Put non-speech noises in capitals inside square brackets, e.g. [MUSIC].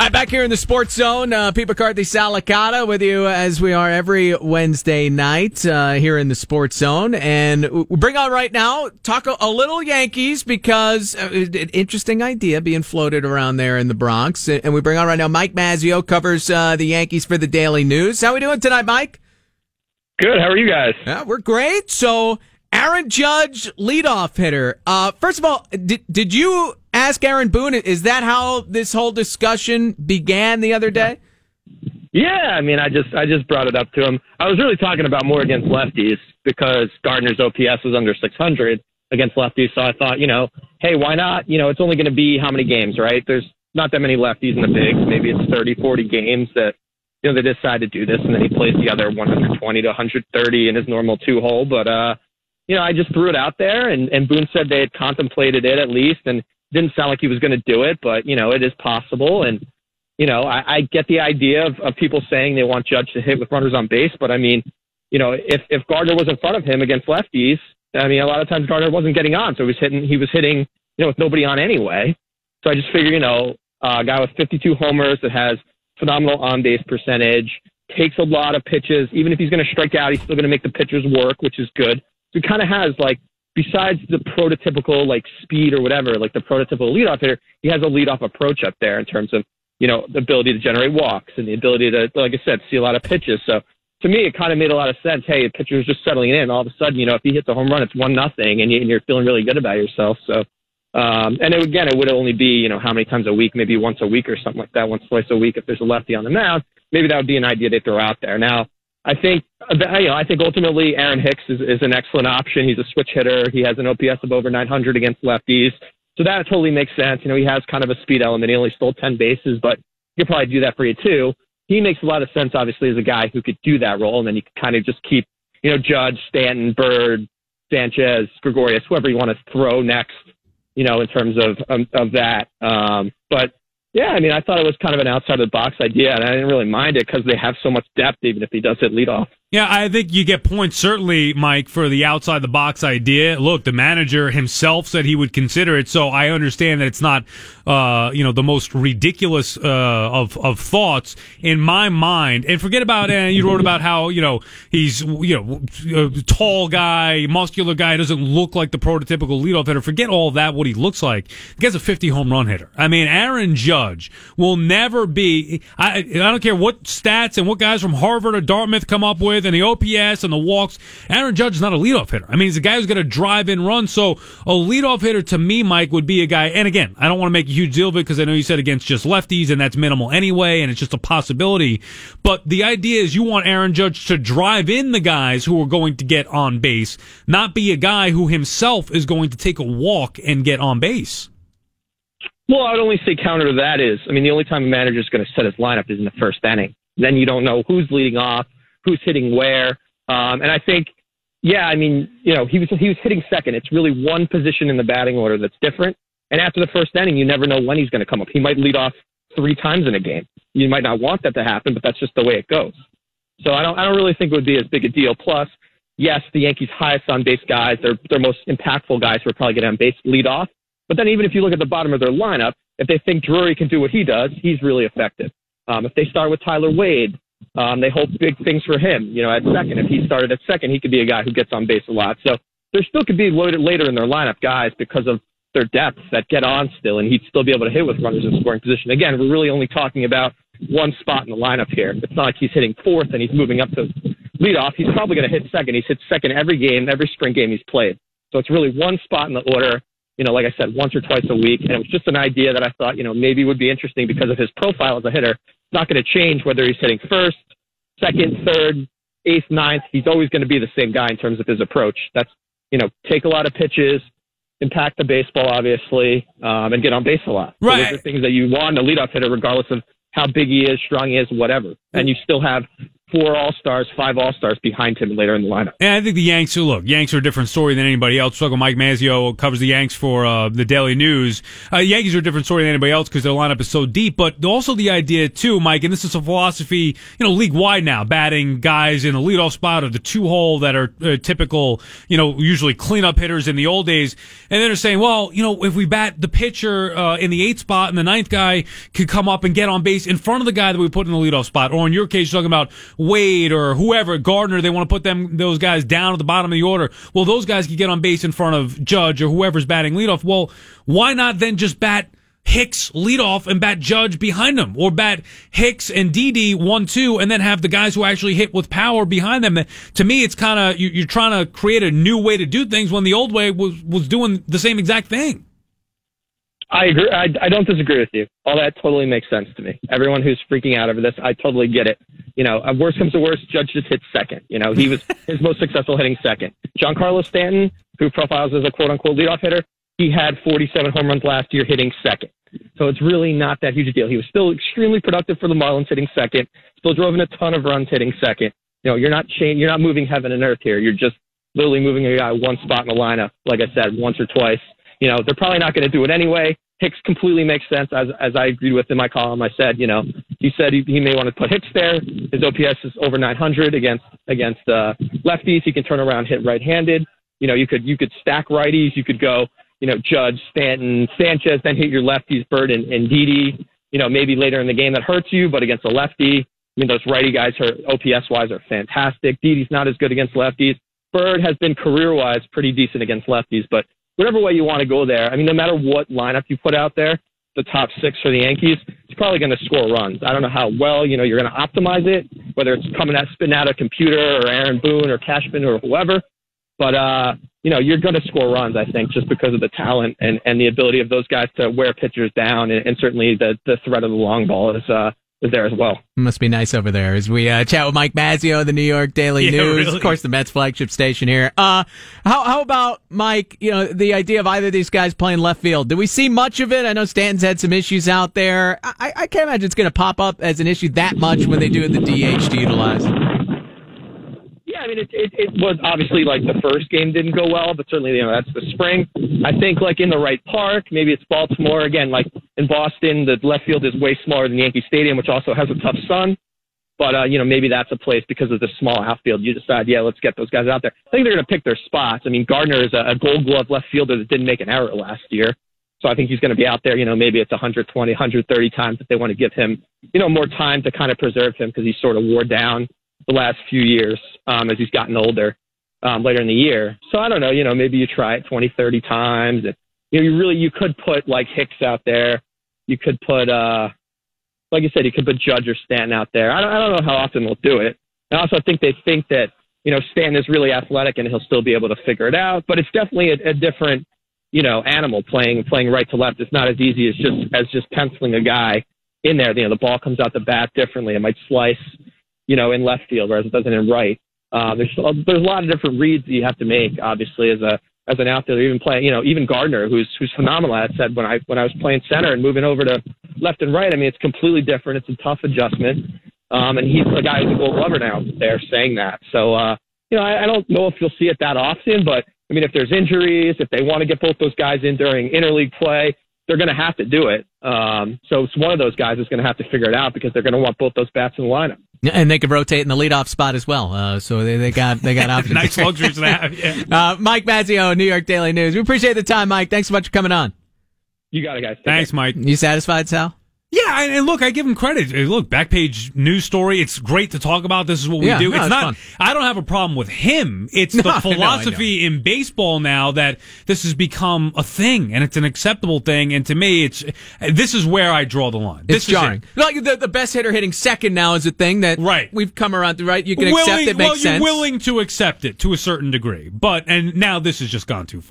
Right, back here in the Sports Zone, uh, Pete McCarthy Sal Licata with you as we are every Wednesday night uh, here in the Sports Zone. And we bring on right now, talk a, a little Yankees because uh, an interesting idea being floated around there in the Bronx. And we bring on right now Mike Mazzeo, covers uh, the Yankees for the Daily News. How are we doing tonight, Mike? Good. How are you guys? Yeah, we're great. So, Aaron Judge, leadoff hitter. Uh, first of all, did, did you ask Aaron Boone. Is that how this whole discussion began the other day? Yeah, I mean, I just I just brought it up to him. I was really talking about more against lefties because Gardner's OPS was under 600 against lefties. So I thought, you know, hey, why not? You know, it's only going to be how many games, right? There's not that many lefties in the bigs. Maybe it's 30, 40 games that you know they decide to do this, and then he plays the other 120 to 130 in his normal two hole. But uh, you know, I just threw it out there, and and Boone said they had contemplated it at least, and didn't sound like he was going to do it, but you know it is possible. And you know I, I get the idea of, of people saying they want Judge to hit with runners on base, but I mean, you know if if Gardner was in front of him against lefties, I mean a lot of times Gardner wasn't getting on, so he was hitting he was hitting you know with nobody on anyway. So I just figure you know a guy with 52 homers that has phenomenal on base percentage takes a lot of pitches. Even if he's going to strike out, he's still going to make the pitchers work, which is good. So he kind of has like besides the prototypical like speed or whatever, like the prototypical leadoff hitter, he has a leadoff approach up there in terms of you know the ability to generate walks and the ability to, like I said, see a lot of pitches. So to me, it kind of made a lot of sense. Hey, the pitcher's just settling in. All of a sudden, you know, if he hits a home run, it's one nothing, and, you, and you're feeling really good about yourself. So. Um, and it, again, it would only be, you know, how many times a week, maybe once a week or something like that, once, twice a week. If there's a lefty on the mound, maybe that would be an idea they throw out there. Now, I think uh, you know, I think ultimately Aaron Hicks is, is an excellent option. He's a switch hitter. He has an OPS of over 900 against lefties. So that totally makes sense. You know, he has kind of a speed element. He only stole 10 bases, but he could probably do that for you too. He makes a lot of sense, obviously, as a guy who could do that role. And then you could kind of just keep, you know, Judge, Stanton, Bird, Sanchez, Gregorius, whoever you want to throw next, you know, in terms of, um, of that. Um, but yeah, I mean, I thought it was kind of an outside of the box idea, and I didn't really mind it because they have so much depth, even if he does hit leadoff. Yeah, I think you get points certainly, Mike, for the outside the box idea. Look, the manager himself said he would consider it, so I understand that it's not, uh, you know, the most ridiculous uh, of of thoughts in my mind. And forget about, and uh, you wrote about how you know he's you know tall guy, muscular guy, doesn't look like the prototypical leadoff hitter. Forget all that. What he looks like. The guy's a 50 home run hitter. I mean, Aaron Judge will never be. I I don't care what stats and what guys from Harvard or Dartmouth come up with and the OPS and the walks. Aaron Judge is not a leadoff hitter. I mean, he's a guy who's going to drive in runs. So a leadoff hitter to me, Mike, would be a guy. And again, I don't want to make a huge deal of it because I know you said against just lefties and that's minimal anyway, and it's just a possibility. But the idea is you want Aaron Judge to drive in the guys who are going to get on base, not be a guy who himself is going to take a walk and get on base. Well, I would only say counter to that is, I mean, the only time a manager is going to set his lineup is in the first inning. Then you don't know who's leading off, who's hitting where. Um, and I think, yeah, I mean, you know, he was he was hitting second. It's really one position in the batting order that's different. And after the first inning, you never know when he's going to come up. He might lead off three times in a game. You might not want that to happen, but that's just the way it goes. So I don't I don't really think it would be as big a deal. Plus, yes, the Yankees' highest on base guys, their their most impactful guys who are probably getting on base lead off. But then even if you look at the bottom of their lineup, if they think Drury can do what he does, he's really effective. Um, if they start with Tyler Wade, um, they hope big things for him. You know, at second, if he started at second, he could be a guy who gets on base a lot. So there still could be loaded later in their lineup guys because of their depth that get on still, and he'd still be able to hit with runners in scoring position. Again, we're really only talking about one spot in the lineup here. It's not like he's hitting fourth and he's moving up to leadoff. He's probably going to hit second. He's hit second every game, every spring game he's played. So it's really one spot in the order. You know, like I said, once or twice a week, and it was just an idea that I thought, you know, maybe would be interesting because of his profile as a hitter It's not going to change whether he's hitting first, second, third, eighth, ninth. He's always going to be the same guy in terms of his approach. That's, you know, take a lot of pitches, impact the baseball, obviously, um, and get on base a lot. Right. So those are things that you want in a leadoff hitter, regardless of how big he is, strong he is, whatever. And you still have four All Stars, five All Stars behind him later in the lineup. And I think the Yanks, look, Yanks are a different story than anybody else. Talking Mike Mazzeo covers the Yanks for uh, the Daily News. Uh, Yankees are a different story than anybody else because their lineup is so deep. But also the idea too, Mike, and this is a philosophy, you know, league wide now, batting guys in the leadoff spot or the two hole that are uh, typical, you know, usually cleanup hitters in the old days. And then they're saying, well, you know, if we bat the pitcher uh, in the eighth spot and the ninth guy could come up and get on base in front of the guy that we put in the leadoff spot, or in your case, you're talking about Wade or whoever, Gardner, they want to put them those guys down at the bottom of the order. Well, those guys can get on base in front of Judge or whoever's batting leadoff. Well, why not then just bat Hicks leadoff and bat Judge behind them, or bat Hicks and Didi one two, and then have the guys who actually hit with power behind them. To me, it's kind of you, are trying to create a new way to do things when the old way was was doing the same exact thing. I agree. I, I don't disagree with you. All that totally makes sense to me. Everyone who's freaking out over this, I totally get it. You know, uh, worst comes to worst, Judge just hits second. You know, he was [LAUGHS] his most successful hitting second. Giancarlo Stanton, who profiles as a quote unquote leadoff hitter, he had 47 home runs last year hitting second. So it's really not that huge a deal. He was still extremely productive for the Marlins hitting second, still drove in a ton of runs hitting second. You know, you're not cha- you're not moving heaven and earth here. You're just literally moving a guy one spot in the lineup, like I said, once or twice you know, they're probably not going to do it anyway. Hicks completely makes sense, as as I agreed with in my column. I said, you know, he said he, he may want to put Hicks there. His OPS is over 900 against against uh, lefties. He can turn around, hit right-handed. You know, you could you could stack righties. You could go, you know, Judge, Stanton, Sanchez, then hit your lefties, Bird and, and Didi. You know, maybe later in the game that hurts you, but against a lefty, I mean, those righty guys are OPS wise are fantastic. Didi's not as good against lefties. Bird has been career wise pretty decent against lefties, but whatever way you want to go there. I mean, no matter what lineup you put out there, the top six for the Yankees, it's probably going to score runs. I don't know how well, you know, you're going to optimize it, whether it's coming out, spitting out a computer or Aaron Boone or Cashman or whoever. But, uh, you know, you're going to score runs, I think, just because of the talent and, and the ability of those guys to wear pitchers down. And, and certainly the, the threat of the long ball is, uh, is there as well. Must be nice over there as we uh, chat with Mike Mazzeo, the New York Daily [LAUGHS] yeah, News, really. of course, the Mets flagship station here. Uh, how how about Mike? You know, the idea of either of these guys playing left field. Do we see much of it? I know Stanton's had some issues out there. I, I can't imagine it's going to pop up as an issue that much when they do the DH to utilize. Yeah, I mean, it, it, it was obviously like the first game didn't go well, but certainly, you know, that's the spring. I think like in the right park, maybe it's Baltimore. Again, like in Boston, the left field is way smaller than Yankee Stadium, which also has a tough sun. But, uh, you know, maybe that's a place because of the small outfield. You decide, yeah, let's get those guys out there. I think they're going to pick their spots. I mean, Gardner is a, a gold glove left fielder that didn't make an error last year. So I think he's going to be out there, you know, maybe it's 120, 130 times if they want to give him, you know, more time to kind of preserve him because he's sort of wore down the last few years um, as he's gotten older um, later in the year. So I don't know, you know, maybe you try it 20, 30 times. And, you know, you really, you could put like Hicks out there. You could put, uh, like you said, you could put Judge or Stanton out there. I don't, I don't know how often they'll do it. I also think they think that, you know, Stanton is really athletic and he'll still be able to figure it out, but it's definitely a, a different, you know, animal playing, playing right to left. It's not as easy as just, as just penciling a guy in there. You know, the ball comes out the bat differently. It might slice, you know, in left field, whereas it doesn't in right. Uh, there's there's a lot of different reads that you have to make, obviously, as a as an outfielder. Even playing, you know, even Gardner, who's who's phenomenal. I said when I when I was playing center and moving over to left and right. I mean, it's completely different. It's a tough adjustment. Um, and he's the guy who's a gold glover now. There saying that. So uh, you know, I, I don't know if you'll see it that often, but I mean, if there's injuries, if they want to get both those guys in during interleague play, they're going to have to do it. Um, so it's one of those guys is going to have to figure it out because they're going to want both those bats in the lineup. And they could rotate in the leadoff spot as well. Uh, so they, they got they got options. [LAUGHS] nice luxuries to have. [LAUGHS] Yeah. Uh, Mike Mazzeo, New York Daily News. We appreciate the time, Mike. Thanks so much for coming on. You got it, guys. Take Thanks, care. Mike. You satisfied, Sal? Yeah, and, and look, I give him credit. Uh, Look, back page news story. It's great to talk about. This is what we Yeah, do. no, it's it's not. fun. I don't have a problem with him. It's [LAUGHS] No, I the know, I philosophy in baseball now that this has become a thing and it's an acceptable thing. And to me, it's this is where I draw the line. It's this is it. Like the, the best hitter hitting second now is a thing that Right. we've come around to, right? You can willing, accept it, makes well, sense. You're willing to accept it to a certain degree, but and now this has just gone too far.